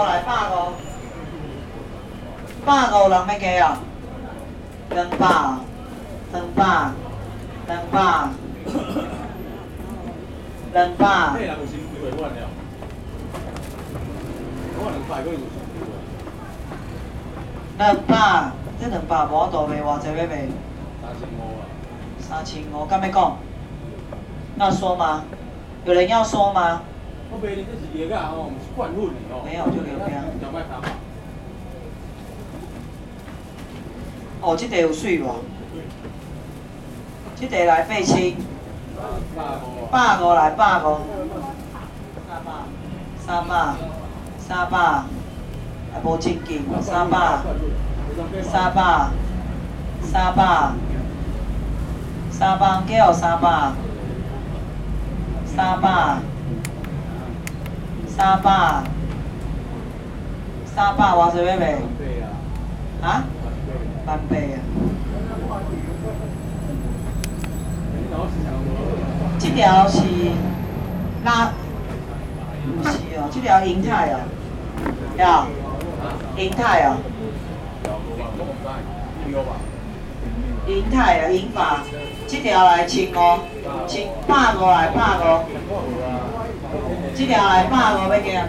五来百五，百五人要加啊？两百，两百，两百，两百。两百个有辛苦的。两百，这两百无度卖偌济要卖？三千五啊。三千五，敢要讲？要说吗？有人要说吗？我卖你这是药啊吼，毋是灌混的吼。没有就留边两百三。哦，这个有水无？这个来八千，百五。百五来百五。三百，三百，还无真紧，三百，三百，三百，三百几有三百，三百，三百，三百偌济要卖？对啊。啊？万八啊！这条是拉，不是哦，这条银泰哦，呀，银泰哦，银泰啊，银发，这条来千五，千百五来百五，这条来百五要加啊？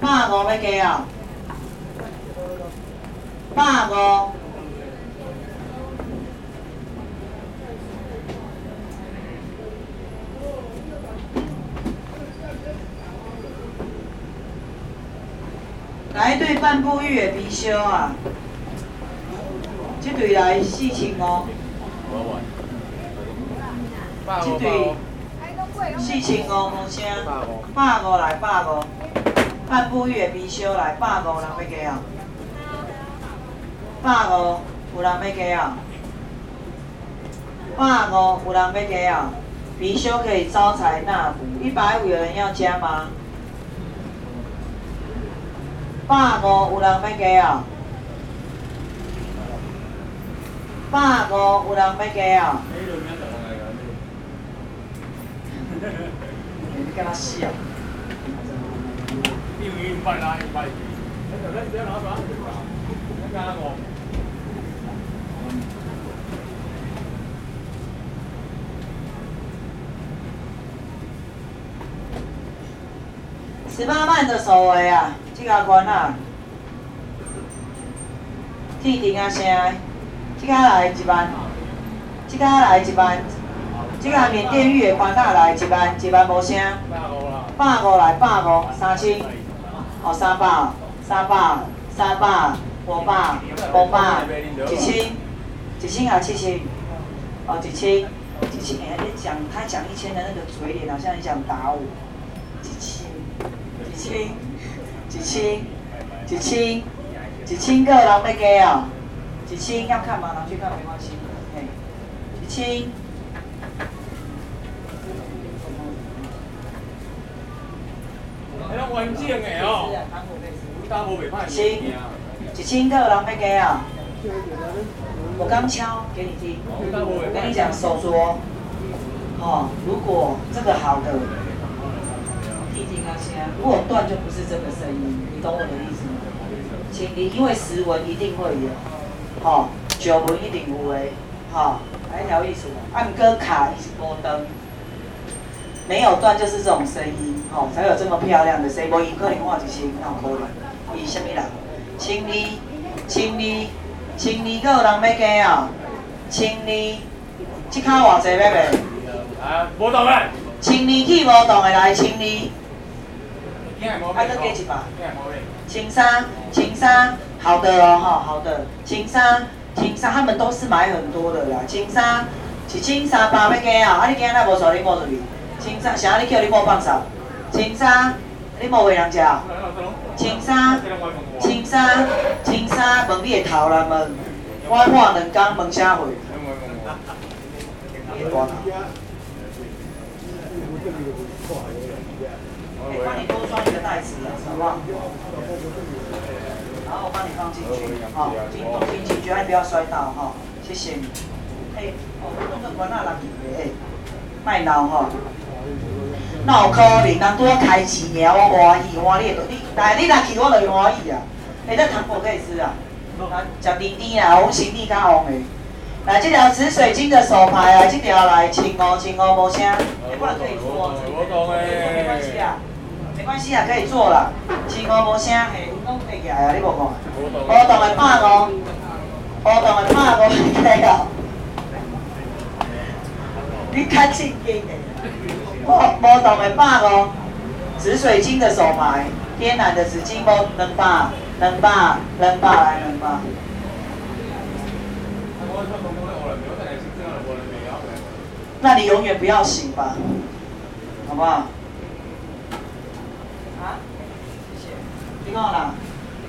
百五要加啊？百五。来一对半步玉的貔貅啊！这对来四千五，这对四千五无声，百五来百五，半步月的貔貅来百五人要加啊！百五有人要加啊！百五有人要加啊！貔貅可以招财纳福，一百五有人要加吗？百五有人要加啊！百五有人要加啊！你干嘛笑？因为拜啦，拜。那就咱不要拿啥，那干我。十八万的首围啊，这个关啊，铁定啊声，这个来一万，这个来一万，这个缅甸玉的关啊来一万，一万无声，百五来百五，三千，哦三百，三百，三百，五百，五百，一千，一千啊七千，哦一千，一千，哎你讲他讲一千的那个嘴脸好像很想打我，一千。一千，一千，一千，一千个人要加啊！一千要看吗？拿去看没关系。嘿，一千。哎，那完整的哦，打无袂歹。千，一千个人要加啊！我刚敲给你听，我跟你讲手镯，哦，如果这个好的。如果断就不是这个声音，你懂我的意思吗？请你因为十文一定会有，吼，九文一定有诶，吼，哪一条意思？按歌卡一直波灯，没有断就是这种声音，吼，才有这么漂亮的声音。无可能换一千，哪有可能？伊什么人？千二，千二，千二个有人要加啊？千二，这卡偌济要卖？啊，无动诶。千二起无动诶，来千二。还再给几把？青沙，青沙，好的哦，哈，好的，青沙，青沙，他们都是买很多的啦。青沙，是青沙八要加啊，啊你今仔无扫你摸出去？青沙，啥你叫你摸放啥？青沙，你摸为人食？青沙，青沙，青沙，问你的头啦问，我换两工问啥货？帮你多装一个袋子，好不好？然后我帮你放进去，好，放进去，绝对不要摔倒哈，谢谢你。哎，哦，弄个关那垃圾的，哎，卖闹哈。那有可能？人拄啊开市尔，我欢喜欢你，你但你若去我就会欢喜啊。下这糖果可以吃啊，食甜甜啊，我心理较旺的。来，这条紫水晶的手牌啊，这条来，千五千五，无声，没关系可以做，没关系啊，没关系啊，可以做啦，千五，无声，嘿，拢起来啊，你无看？无动的百五，无动的百五，可以啊。你较正经的，活活动的百五，紫水晶的手牌，天然的紫金波，两百，两百，两百来两百。那你永远不要醒吧，好不好？啊，谢谢，听好了。